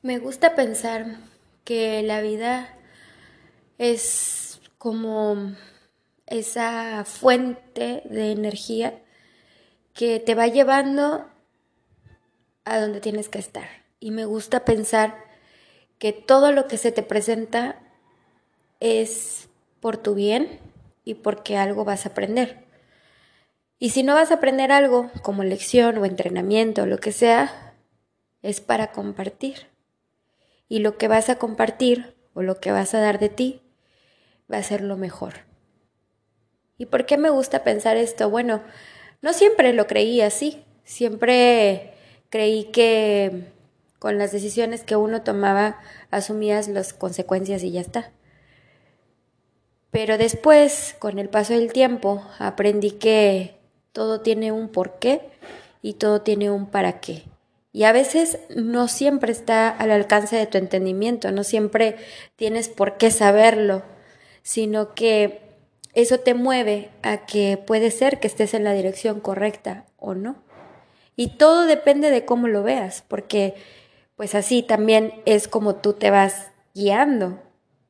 Me gusta pensar que la vida es como esa fuente de energía que te va llevando a donde tienes que estar. Y me gusta pensar que todo lo que se te presenta es por tu bien y porque algo vas a aprender. Y si no vas a aprender algo como lección o entrenamiento o lo que sea, es para compartir. Y lo que vas a compartir o lo que vas a dar de ti va a ser lo mejor. ¿Y por qué me gusta pensar esto? Bueno, no siempre lo creí así. Siempre creí que con las decisiones que uno tomaba asumías las consecuencias y ya está. Pero después, con el paso del tiempo, aprendí que todo tiene un porqué y todo tiene un para qué. Y a veces no siempre está al alcance de tu entendimiento, no siempre tienes por qué saberlo, sino que eso te mueve a que puede ser que estés en la dirección correcta o no. Y todo depende de cómo lo veas, porque pues así también es como tú te vas guiando.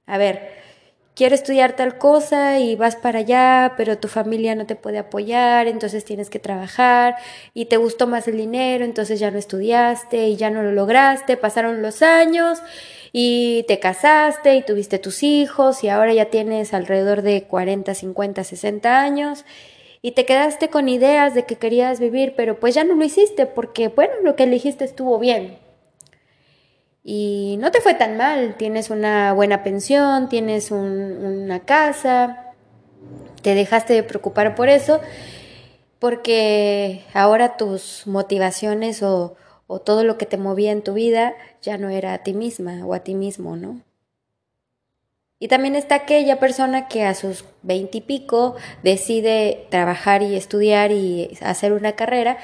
A ver, quiero estudiar tal cosa y vas para allá, pero tu familia no te puede apoyar, entonces tienes que trabajar y te gustó más el dinero, entonces ya no estudiaste y ya no lo lograste, pasaron los años y te casaste y tuviste tus hijos y ahora ya tienes alrededor de 40, 50, 60 años y te quedaste con ideas de que querías vivir, pero pues ya no lo hiciste porque, bueno, lo que elegiste estuvo bien, y no te fue tan mal, tienes una buena pensión, tienes una casa, te dejaste de preocupar por eso, porque ahora tus motivaciones o, o todo lo que te movía en tu vida ya no era a ti misma o a ti mismo, ¿no? Y también está aquella persona que a sus veintipico decide trabajar y estudiar y hacer una carrera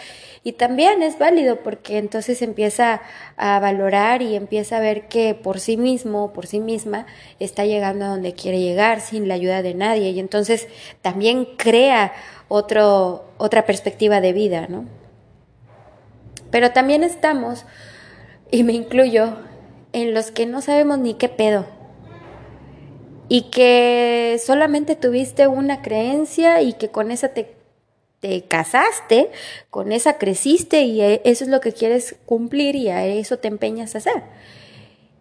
y también es válido porque entonces empieza a valorar y empieza a ver que por sí mismo, por sí misma, está llegando a donde quiere llegar sin la ayuda de nadie. Y entonces también crea otro, otra perspectiva de vida, ¿no? Pero también estamos, y me incluyo, en los que no sabemos ni qué pedo. Y que solamente tuviste una creencia y que con esa te te casaste, con esa creciste y e, eso es lo que quieres cumplir y a eso te empeñas a hacer.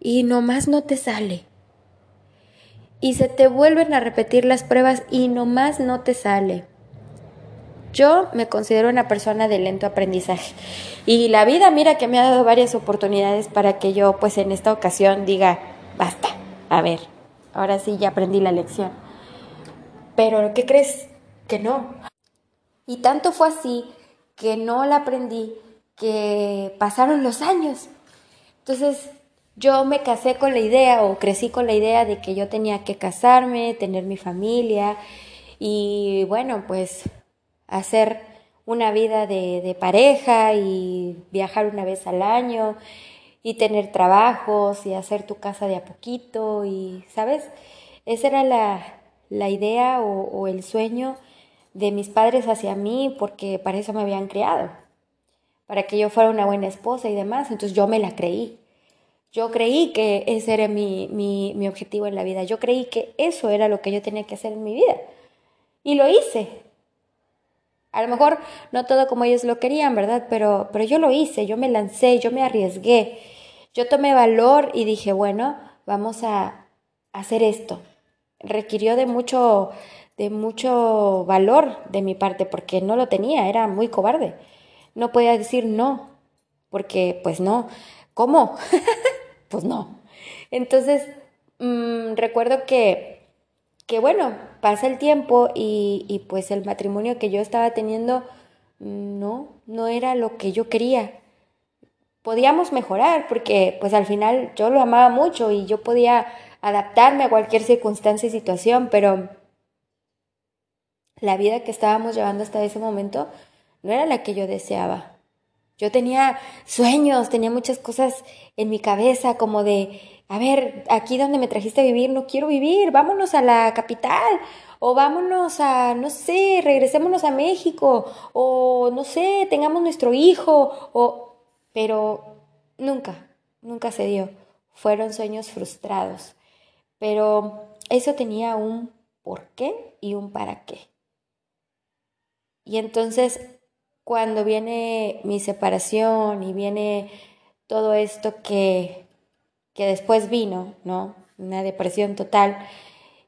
Y nomás no te sale. Y se te vuelven a repetir las pruebas y nomás no te sale. Yo me considero una persona de lento aprendizaje. Y la vida, mira que me ha dado varias oportunidades para que yo, pues en esta ocasión, diga, basta, a ver, ahora sí ya aprendí la lección. Pero, ¿qué crees? Que no. Y tanto fue así que no la aprendí, que pasaron los años. Entonces yo me casé con la idea o crecí con la idea de que yo tenía que casarme, tener mi familia y bueno, pues hacer una vida de, pareja y viajar una vez al año y tener trabajos y hacer tu casa de a poquito y, ¿sabes? Esa era la, la idea o el sueño de mis padres hacia mí porque para eso me habían criado, para que yo fuera una buena esposa y demás. Entonces yo me la creí. Yo creí que ese era mi, mi, objetivo en la vida. Yo creí que eso era lo que yo tenía que hacer en mi vida. Y lo hice. A lo mejor no todo como ellos lo querían, ¿verdad? Pero, pero yo lo hice, yo me lancé, yo me arriesgué. Yo tomé valor y dije, bueno, vamos a hacer esto. Requirió de mucho de mucho valor de mi parte porque no lo tenía, era muy cobarde. No podía decir no, porque pues no. ¿Cómo? pues no. Entonces, mm, recuerdo que, que, bueno, pasa el tiempo y, y pues el matrimonio que yo estaba teniendo no, no era lo que yo quería. Podíamos mejorar porque pues al final yo lo amaba mucho y yo podía adaptarme a cualquier circunstancia y situación, pero la vida que estábamos llevando hasta ese momento no era la que yo deseaba. Yo tenía sueños, tenía muchas cosas en mi cabeza como de, a ver, aquí donde me trajiste a vivir no quiero vivir, vámonos a la capital o vámonos a, no sé, regresémonos a México o no sé, tengamos nuestro hijo o... Pero nunca, nunca se dio. Fueron sueños frustrados. Pero eso tenía un por qué y un para qué. Y entonces, cuando viene mi separación y viene todo esto que, que después vino, ¿no? Una depresión total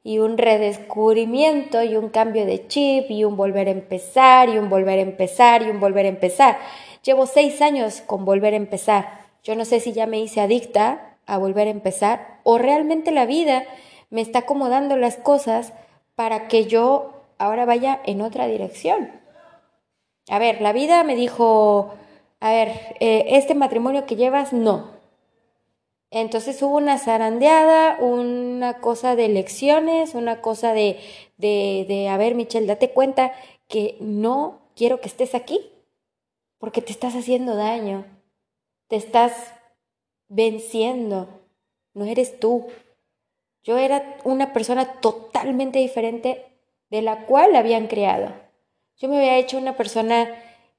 y un redescubrimiento y un cambio de chip y un volver a empezar y un volver a empezar y un volver a empezar. Llevo seis años con volver a empezar. Yo no sé si ya me hice adicta a volver a empezar o realmente la vida me está acomodando las cosas para que yo ahora vaya en otra dirección. A ver, la vida me dijo, a ver, eh, este matrimonio que llevas, no. Entonces hubo una zarandeada, una cosa de lecciones, una cosa de, de, de, a ver, Michelle, date cuenta que no quiero que estés aquí, porque te estás haciendo daño, te estás venciendo, no eres tú. Yo era una persona totalmente diferente de la cual habían creado. Yo me había hecho una persona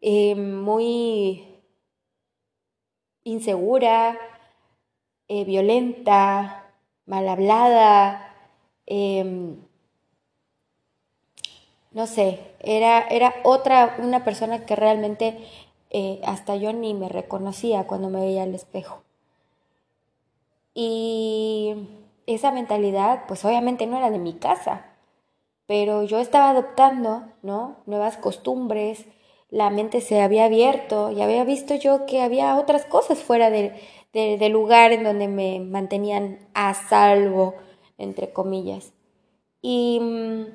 eh, muy insegura, eh, violenta, mal hablada, em, no sé, era, era otra, una persona que realmente eh, hasta yo ni me reconocía cuando me veía al espejo. Y esa mentalidad, pues obviamente no era de mi casa, pero yo estaba adoptando, ¿no? Nuevas costumbres, la mente se había abierto y había visto yo que había otras cosas fuera del lugar en donde me mantenían a salvo, entre comillas. Y mm,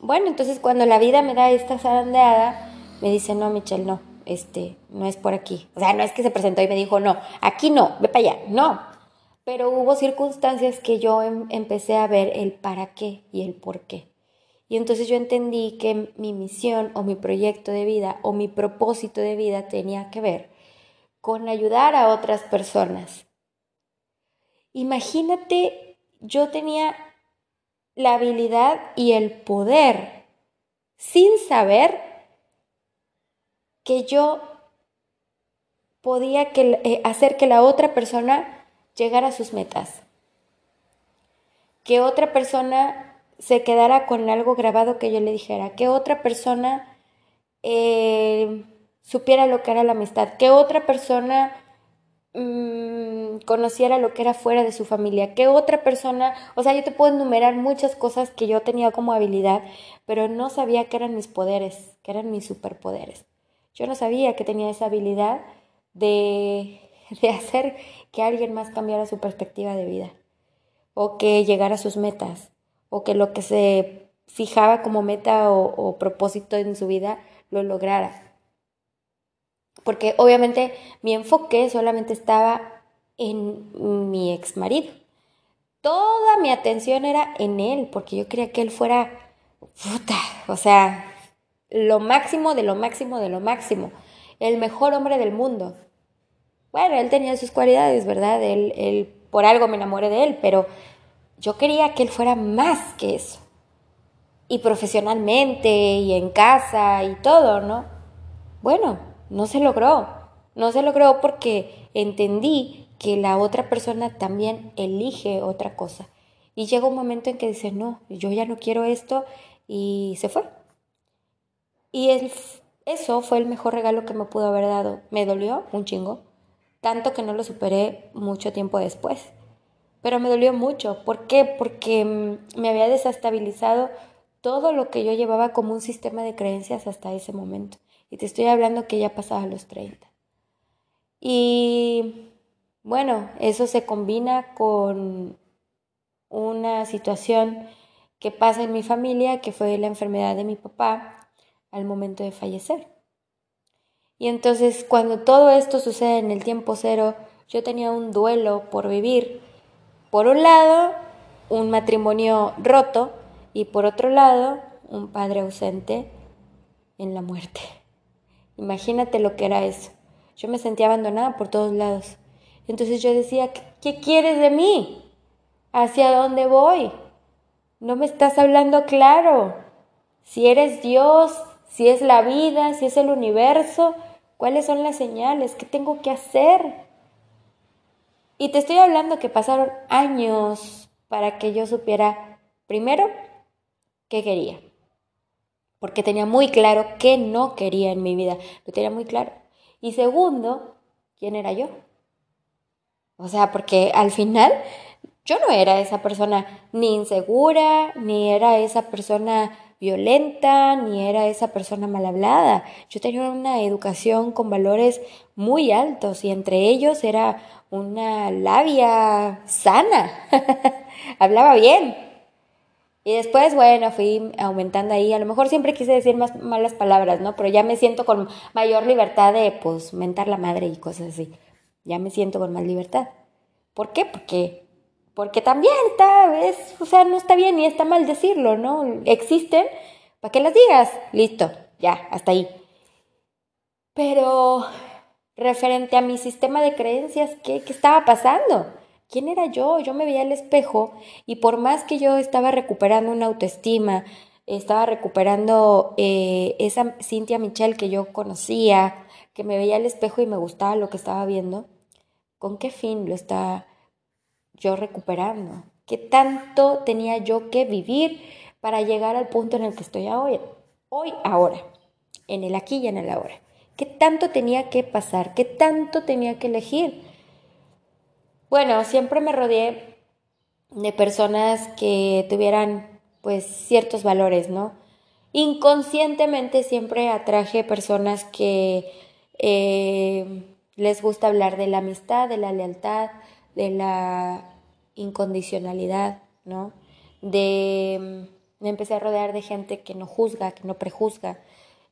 bueno, entonces cuando la vida me da esta zarandeada, me dice, no, Michelle, no, este, no es por aquí. O sea, no es que se presentó y me dijo, no, aquí no, ve para allá, no, pero hubo circunstancias que yo em, empecé a ver el para qué y el por qué. Y entonces yo entendí que mi misión o mi proyecto de vida o mi propósito de vida tenía que ver con ayudar a otras personas. Imagínate, yo tenía la habilidad y el poder sin saber que yo podía eh, hacer que la otra persona llegar a sus metas. Que otra persona se quedara con algo grabado que yo le dijera. Que otra persona eh, supiera lo que era la amistad. Que otra persona mm, conociera lo que era fuera de su familia. Que otra persona, o sea, yo te puedo enumerar muchas cosas que yo tenía como habilidad, pero no sabía que eran mis poderes, que eran mis superpoderes. Yo no sabía que tenía esa habilidad de, de hacer que alguien más cambiara su perspectiva de vida, o que llegara a sus metas, o que lo que se fijaba como meta o, propósito en su vida lo lograra. Porque obviamente mi enfoque solamente estaba en mi ex marido. Toda mi atención era en él, porque yo quería que él fuera, puta, o sea, lo máximo de lo máximo de lo máximo, el mejor hombre del mundo. Bueno, él tenía sus cualidades, ¿verdad? Él, él, por algo me enamoré de él, pero yo quería que él fuera más que eso. Y profesionalmente, y en casa, y todo, ¿no? Bueno, no se logró. No se logró porque entendí que la otra persona también elige otra cosa. Y llega un momento en que dice, no, yo ya no quiero esto, y se fue. Y eso fue el mejor regalo que me pudo haber dado. Me dolió un chingo, tanto que no lo superé mucho tiempo después. Pero me dolió mucho. ¿Por qué? Porque mm, me había desestabilizado todo lo que yo llevaba como un sistema de creencias hasta ese momento. Y te estoy hablando que ya pasaba los 30. Y bueno, eso se combina con una situación que pasa en mi familia, que fue la enfermedad de mi papá al momento de fallecer. Y entonces cuando todo esto sucede en el tiempo cero, yo tenía un duelo por vivir. Por un lado, un matrimonio roto y por otro lado, un padre ausente en la muerte. Imagínate lo que era eso. Yo me sentía abandonada por todos lados. Entonces yo decía, ¿qué quieres de mí? ¿Hacia dónde voy? No me estás hablando claro. Si eres Dios, si es la vida, si es el universo, ¿Cuáles son las señales? ¿Qué tengo que hacer? Y te estoy hablando que pasaron años para que yo supiera, primero, qué quería. Porque tenía muy claro qué no quería en mi vida. Lo tenía muy claro. Y segundo, quién era yo. O sea, porque al final yo no era esa persona ni insegura, ni era esa persona violenta, ni era esa persona mal hablada. Yo tenía una educación con valores muy altos y entre ellos era una labia sana. Hablaba bien. Y después, bueno, fui aumentando ahí. A lo mejor siempre quise decir más malas palabras, ¿no? Pero ya me siento con mayor libertad de, pues, mentar la madre y cosas así. Ya me siento con más libertad. ¿Por qué? Porque porque también está, es, o sea, no está bien y está mal decirlo, ¿no? Existen, ¿para qué las digas? Listo, ya, hasta ahí. Pero referente a mi sistema de creencias, ¿qué, ¿qué estaba pasando? ¿Quién era yo? Yo me veía al espejo y por más que yo estaba recuperando una autoestima, estaba recuperando eh, esa Cintia Michelle que yo conocía, que me veía al espejo y me gustaba lo que estaba viendo, ¿con qué fin lo estaba yo recuperando? ¿Qué tanto tenía yo que vivir para llegar al punto en el que estoy hoy? Hoy, ahora, en el aquí y en el ahora. ¿Qué tanto tenía que pasar? ¿Qué tanto tenía que elegir? Bueno, siempre me rodeé de personas que tuvieran pues ciertos valores, ¿no? Inconscientemente siempre atraje personas que eh, les gusta hablar de la amistad, de la lealtad, de la incondicionalidad, ¿no? De, me empecé a rodear de gente que no juzga, que no prejuzga,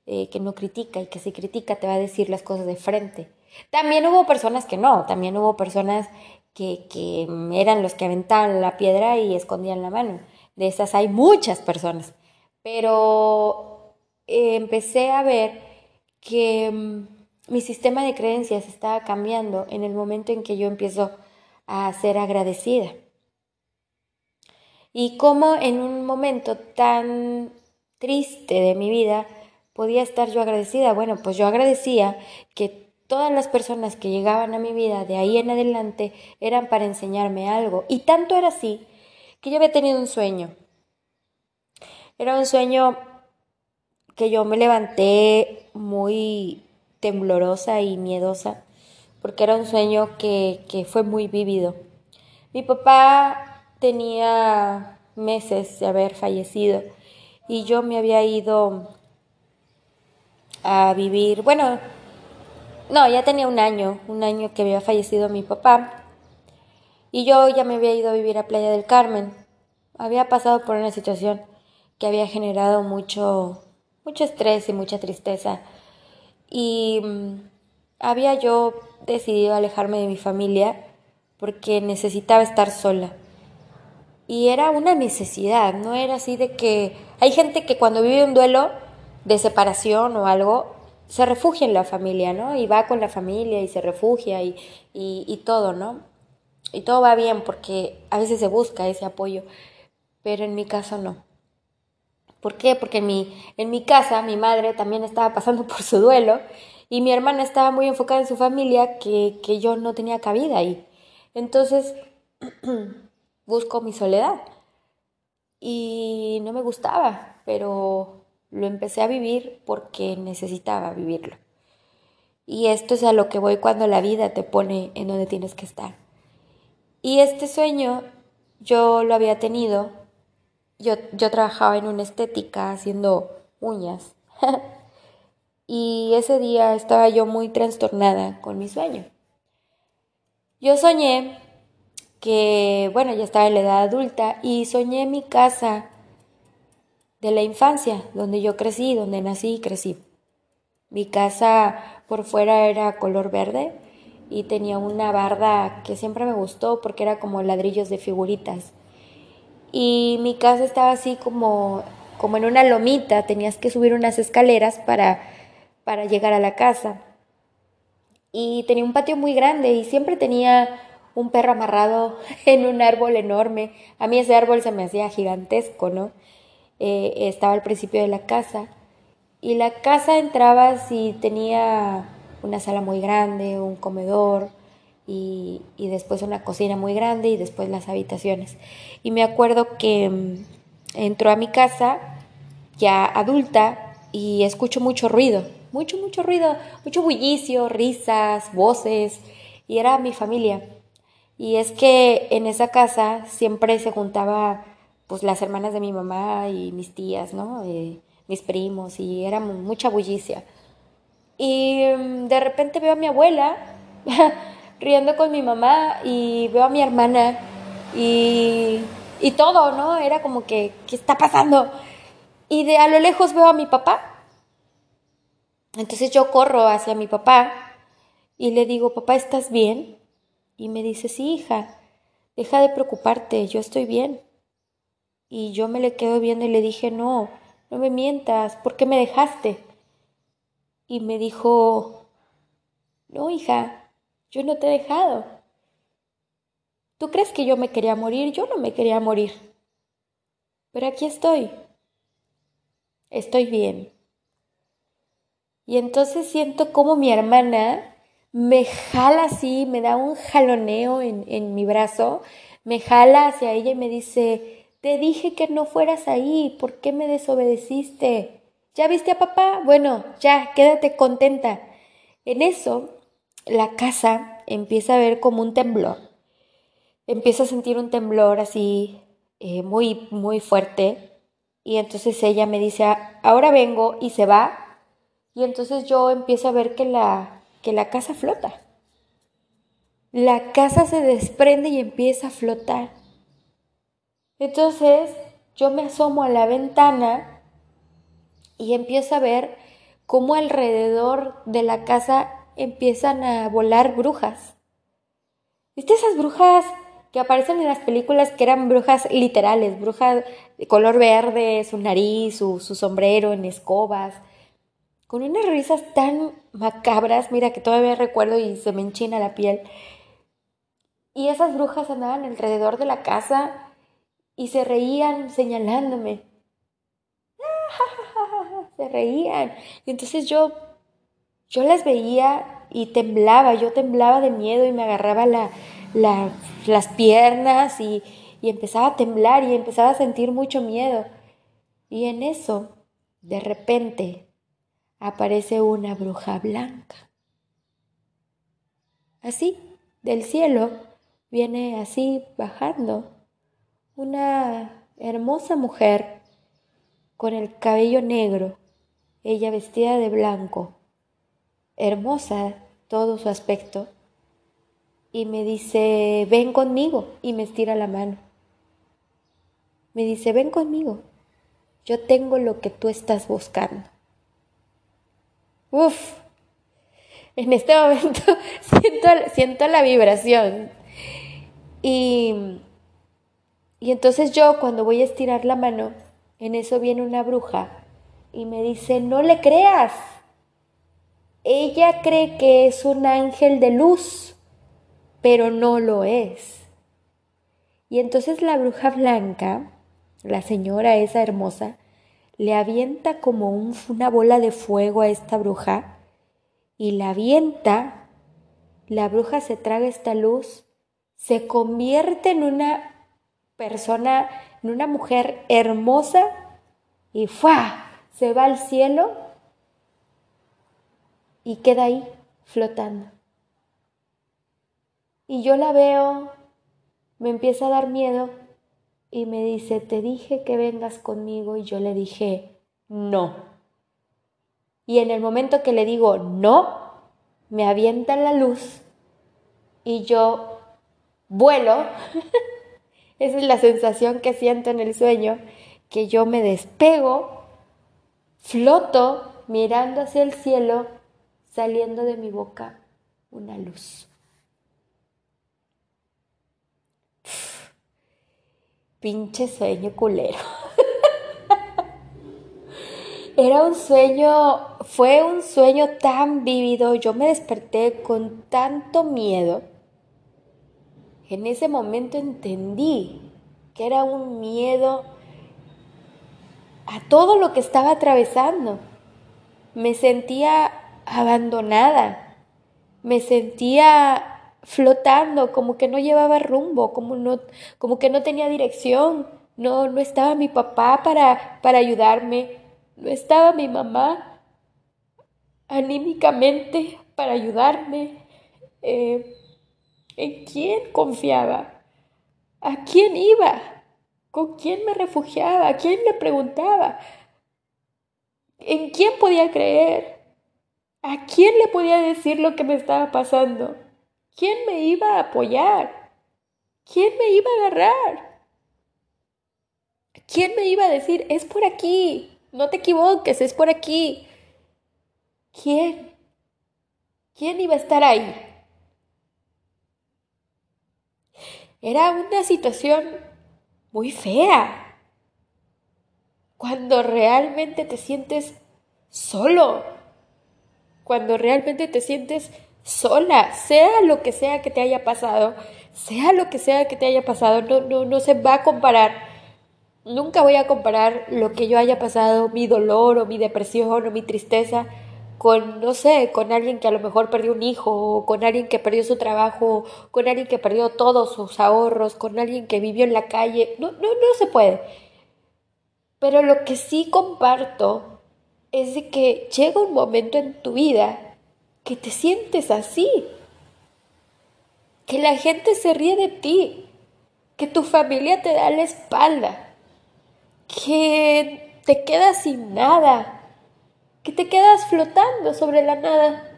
eh, que no critica y que si critica te va a decir las cosas de frente. También hubo personas que no, también hubo personas que, que eran los que aventaban la piedra y escondían la mano. De esas hay muchas personas. Pero eh, empecé a ver que mm, mi sistema de creencias estaba cambiando en el momento en que yo empiezo a ser agradecida. Y cómo en un momento tan triste de mi vida podía estar yo agradecida. Bueno, pues yo agradecía que todas las personas que llegaban a mi vida de ahí en adelante eran para enseñarme algo. Y tanto era así que yo había tenido un sueño. Era un sueño que yo me levanté muy temblorosa y miedosa porque era un sueño que, fue muy vívido. Mi papá tenía meses de haber fallecido y yo me había ido a vivir, bueno, no, ya tenía un año, un año que había fallecido mi papá y yo ya me había ido a vivir a Playa del Carmen. Había pasado por una situación que había generado mucho, mucho estrés y mucha tristeza y mm, había yo decidido alejarme de mi familia porque necesitaba estar sola. Y era una necesidad, no era así de que hay gente que cuando vive un duelo de separación o algo, se refugia en la familia, ¿no? Y va con la familia y se refugia y, y, todo, ¿no? Y todo va bien porque a veces se busca ese apoyo, pero en mi caso no. ¿Por qué? Porque en mi, en mi casa mi madre también estaba pasando por su duelo y mi hermana estaba muy enfocada en su familia que, que yo no tenía cabida ahí. Entonces busco mi soledad y no me gustaba, pero lo empecé a vivir porque necesitaba vivirlo. Y esto es a lo que voy cuando la vida te pone en donde tienes que estar. Y este sueño yo lo había tenido. Yo, yo trabajaba en una estética haciendo uñas. y ese día estaba yo muy trastornada con mi sueño. Yo soñé que, bueno, ya estaba en la edad adulta y soñé mi casa de la infancia, donde yo crecí, donde nací y crecí. Mi casa por fuera era color verde y tenía una barda que siempre me gustó porque era como ladrillos de figuritas. Y mi casa estaba así como, como en una lomita, tenías que subir unas escaleras para para llegar a la casa. Y tenía un patio muy grande y siempre tenía un perro amarrado en un árbol enorme. A mí ese árbol se me hacía gigantesco, ¿no? Eh, estaba al principio de la casa. Y la casa entraba y tenía una sala muy grande, un comedor y, y después una cocina muy grande y después las habitaciones. Y me acuerdo que mm, entró a mi casa ya adulta y escucho mucho ruido, mucho, mucho ruido, mucho bullicio, risas, voces, y era mi familia. Y es que en esa casa siempre se juntaba pues las hermanas de mi mamá y mis tías, ¿no? Eh, mis primos y era mucha bullicia. Y mm, de repente veo a mi abuela riendo con mi mamá y veo a mi hermana y, y todo, ¿no? Era como que, ¿qué está pasando? Y de a lo lejos veo a mi papá. Entonces yo corro hacia mi papá y le digo, papá, ¿estás bien? Y me dice, sí, hija, deja de preocuparte, yo estoy bien. Y yo me le quedo viendo y le dije, no, no me mientas, ¿por qué me dejaste? Y me dijo, no, hija, yo no te he dejado. ¿Tú crees que yo me quería morir? Yo no me quería morir. Pero aquí estoy. Estoy bien. Y entonces siento como mi hermana me jala así, me da un jaloneo en, en mi brazo, me jala hacia ella y me dice, te dije que no fueras ahí, ¿por qué me desobedeciste? ¿Ya viste a papá? Bueno, ya, quédate contenta. En eso, la casa empieza a ver como un temblor. Empieza a sentir un temblor así eh, muy, muy fuerte. Y entonces ella me dice, ahora vengo y se va. Y entonces yo empiezo a ver que la, que la casa flota. La casa se desprende y empieza a flotar. Entonces yo me asomo a la ventana y empiezo a ver cómo alrededor de la casa empiezan a volar brujas. ¿Viste esas brujas que aparecen en las películas que eran brujas literales, brujas de color verde, su nariz, su, su sombrero en escobas, con unas risas tan macabras, mira que todavía recuerdo y se me enchina la piel. Y esas brujas andaban alrededor de la casa y se reían señalándome. Se reían. Y entonces yo, yo las veía y temblaba, yo temblaba de miedo y me agarraba la, las piernas y, y empezaba a temblar y empezaba a sentir mucho miedo. Y en eso, de repente, aparece una bruja blanca. Así, del cielo, viene así bajando una hermosa mujer con el cabello negro, ella vestida de blanco, hermosa todo su aspecto, y me dice, ven conmigo, y me estira la mano. Me dice, ven conmigo, yo tengo lo que tú estás buscando. Uf, en este momento siento, siento la vibración. Y y entonces yo cuando voy a estirar la mano, en eso viene una bruja y me dice, no le creas. Ella cree que es un ángel de luz, pero no lo es. Y entonces la bruja blanca, la señora esa hermosa, le avienta como una bola de fuego a esta bruja y la avienta, la bruja se traga esta luz, se convierte en una persona, en una mujer hermosa y ¡fua! se va al cielo y queda ahí flotando. Y yo la veo, me empieza a dar miedo y me dice, te dije que vengas conmigo y yo le dije, no. Y en el momento que le digo no, me avienta la luz y yo vuelo Esa es la sensación que siento en el sueño, que yo me despego, floto mirando hacia el cielo, saliendo de mi boca una luz. pinche sueño culero. Era un sueño, fue un sueño tan vívido, yo me desperté con tanto miedo en ese momento entendí que era un miedo a todo lo que estaba atravesando. Me sentía abandonada, me sentía flotando, como que no llevaba rumbo, como, que no tenía dirección, no, no estaba mi papá para, para ayudarme, no estaba mi mamá anímicamente para ayudarme. Eh, ¿En quién confiaba? ¿A quién iba? ¿Con quién me refugiaba? ¿A quién le preguntaba? ¿En quién podía creer? ¿A quién le podía decir lo que me estaba pasando? ¿Quién me iba a apoyar? ¿Quién me iba a agarrar? ¿Quién me iba a decir, es por aquí? No te equivoques, es por aquí. ¿Quién? ¿Quién iba a estar ahí? Era una situación muy fea. Cuando realmente te sientes solo. Cuando realmente te sientes sola, sea lo que sea que te haya pasado, sea lo que sea que te haya pasado, no, no, no se va a comparar. Nunca voy a comparar lo que yo haya pasado, mi dolor o mi depresión o mi tristeza, con, no sé, con alguien que a lo mejor perdió un hijo, o con alguien que perdió su trabajo, con alguien que perdió todos sus ahorros, con alguien que vivió en la calle. No, no, no se puede. Pero lo que sí comparto es de que llega un momento en tu vida que te sientes así, que la gente se ríe de ti, que tu familia te da la espalda, que te quedas sin nada, que te quedas flotando sobre la nada.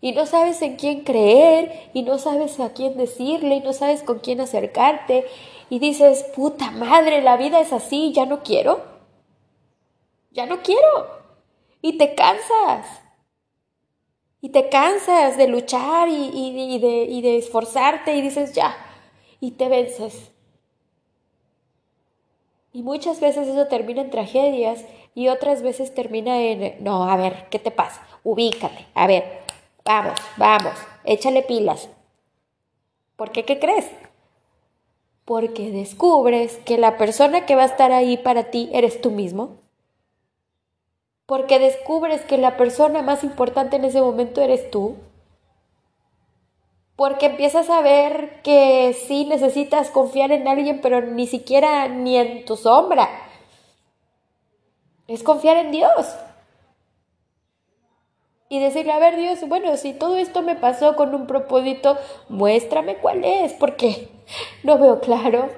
Y no sabes en quién creer y no sabes a quién decirle y no sabes con quién acercarte y dices, puta madre, la vida es así, ya no quiero, ya no quiero. Y te cansas. Y te cansas de luchar y, de, y de esforzarte y dices ya y te vences. Y muchas veces eso termina en tragedias y otras veces termina en, no, a ver, ¿qué te pasa? Ubícate, a ver, vamos, vamos, échale pilas. ¿Por qué qué crees? Porque descubres que la persona que va a estar ahí para ti eres tú mismo. Porque descubres que la persona más importante en ese momento eres tú. Porque empiezas a ver que sí necesitas confiar en alguien, pero ni siquiera ni en tu sombra es confiar en Dios. Y decirle, a ver Dios, bueno, si todo esto me pasó con un propósito, muéstrame cuál es, porque no veo claro.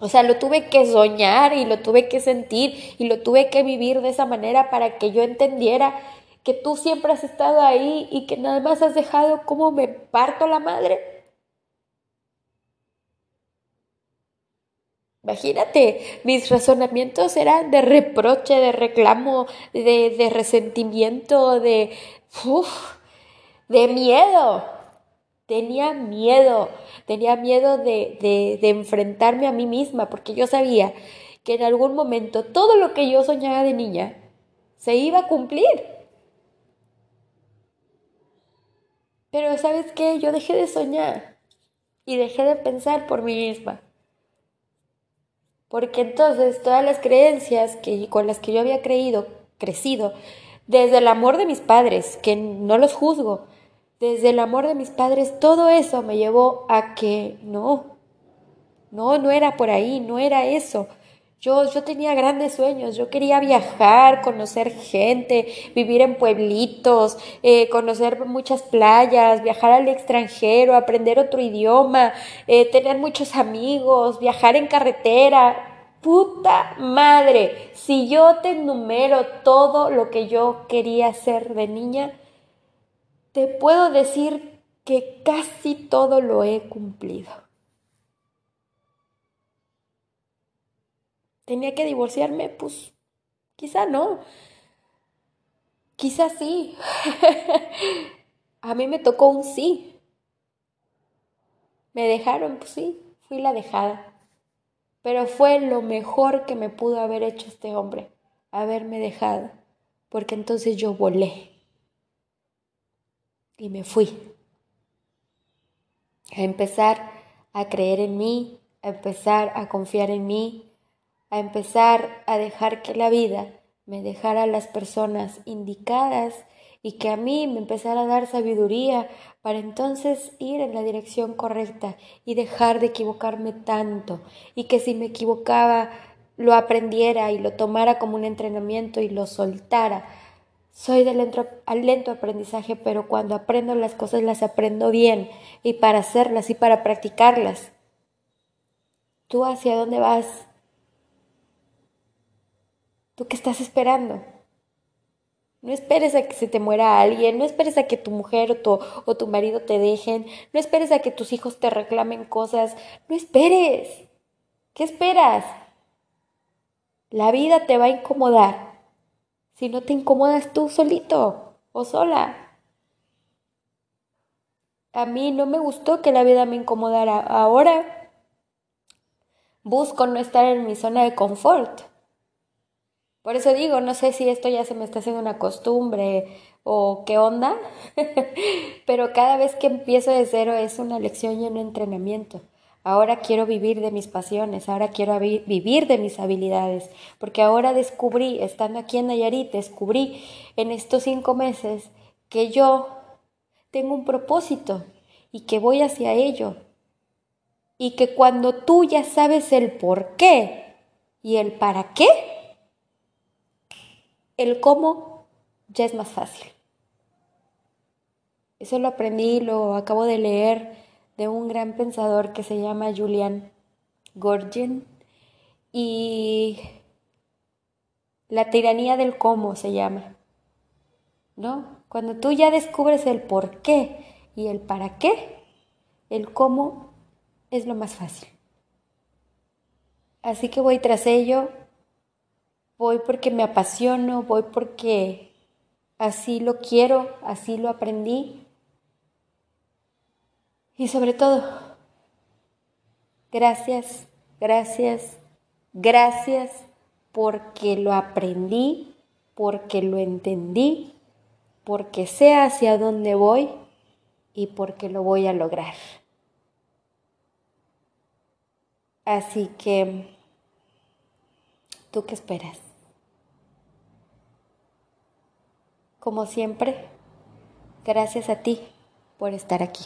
O sea, lo tuve que soñar y lo tuve que sentir y lo tuve que vivir de esa manera para que yo entendiera que tú siempre has estado ahí y que nada más has dejado como me parto la madre. Imagínate, mis razonamientos eran de reproche, de reclamo, de, resentimiento, de, de miedo. Tenía miedo, tenía miedo de, de, de enfrentarme a mí misma, porque yo sabía que en algún momento todo lo que yo soñaba de niña se iba a cumplir. Pero sabes qué, yo dejé de soñar y dejé de pensar por mí misma. Porque entonces todas las creencias que, con las que yo había creído, crecido, desde el amor de mis padres, que no los juzgo, desde el amor de mis padres, todo eso me llevó a que no, no, no era por ahí, no era eso. Yo, yo tenía grandes sueños, yo quería viajar, conocer gente, vivir en pueblitos, eh, conocer muchas playas, viajar al extranjero, aprender otro idioma, eh, tener muchos amigos, viajar en carretera. Puta madre, si yo te enumero todo lo que yo quería hacer de niña, te puedo decir que casi todo lo he cumplido. ¿Tenía que divorciarme? Pues quizá no. Quizá sí. A mí me tocó un sí. Me dejaron, pues sí, fui la dejada. Pero fue lo mejor que me pudo haber hecho este hombre, haberme dejado, porque entonces yo volé y me fui a empezar a creer en mí, a empezar a confiar en mí, a empezar a dejar que la vida me dejara las personas indicadas y que a mí me empezara a dar sabiduría para entonces ir en la dirección correcta y dejar de equivocarme tanto y que si me equivocaba lo aprendiera y lo tomara como un entrenamiento y lo soltara. Soy de lento, lento aprendizaje, pero cuando aprendo las cosas las aprendo bien y para hacerlas y para practicarlas. ¿Tú hacia dónde vas? ¿Tú qué estás esperando? No esperes a que se te muera alguien, no esperes a que tu mujer o tu, o tu marido te dejen, no esperes a que tus hijos te reclamen cosas, no esperes. ¿Qué esperas? La vida te va a incomodar si no te incomodas tú solito o sola. A mí no me gustó que la vida me incomodara. Ahora busco no estar en mi zona de confort. Por eso digo, no sé si esto ya se me está haciendo una costumbre o qué onda, pero cada vez que empiezo de cero es una lección y un entrenamiento. Ahora quiero vivir de mis pasiones, ahora quiero vivir de mis habilidades, porque ahora descubrí, estando aquí en Nayarit, descubrí en estos cinco meses que yo tengo un propósito y que voy hacia ello. Y que cuando tú ya sabes el por qué y el para qué, el cómo ya es más fácil. Eso lo aprendí, lo acabo de leer de un gran pensador que se llama Julian Gorgin y la tiranía del cómo se llama. ¿No? Cuando tú ya descubres el por qué y el para qué, el cómo es lo más fácil. Así que voy tras ello voy porque me apasiono, voy porque así lo quiero, así lo aprendí. Y sobre todo, gracias, gracias, gracias porque lo aprendí, porque lo entendí, porque sé hacia dónde voy y porque lo voy a lograr. Así que, ¿tú qué esperas? Como siempre, gracias a ti por estar aquí.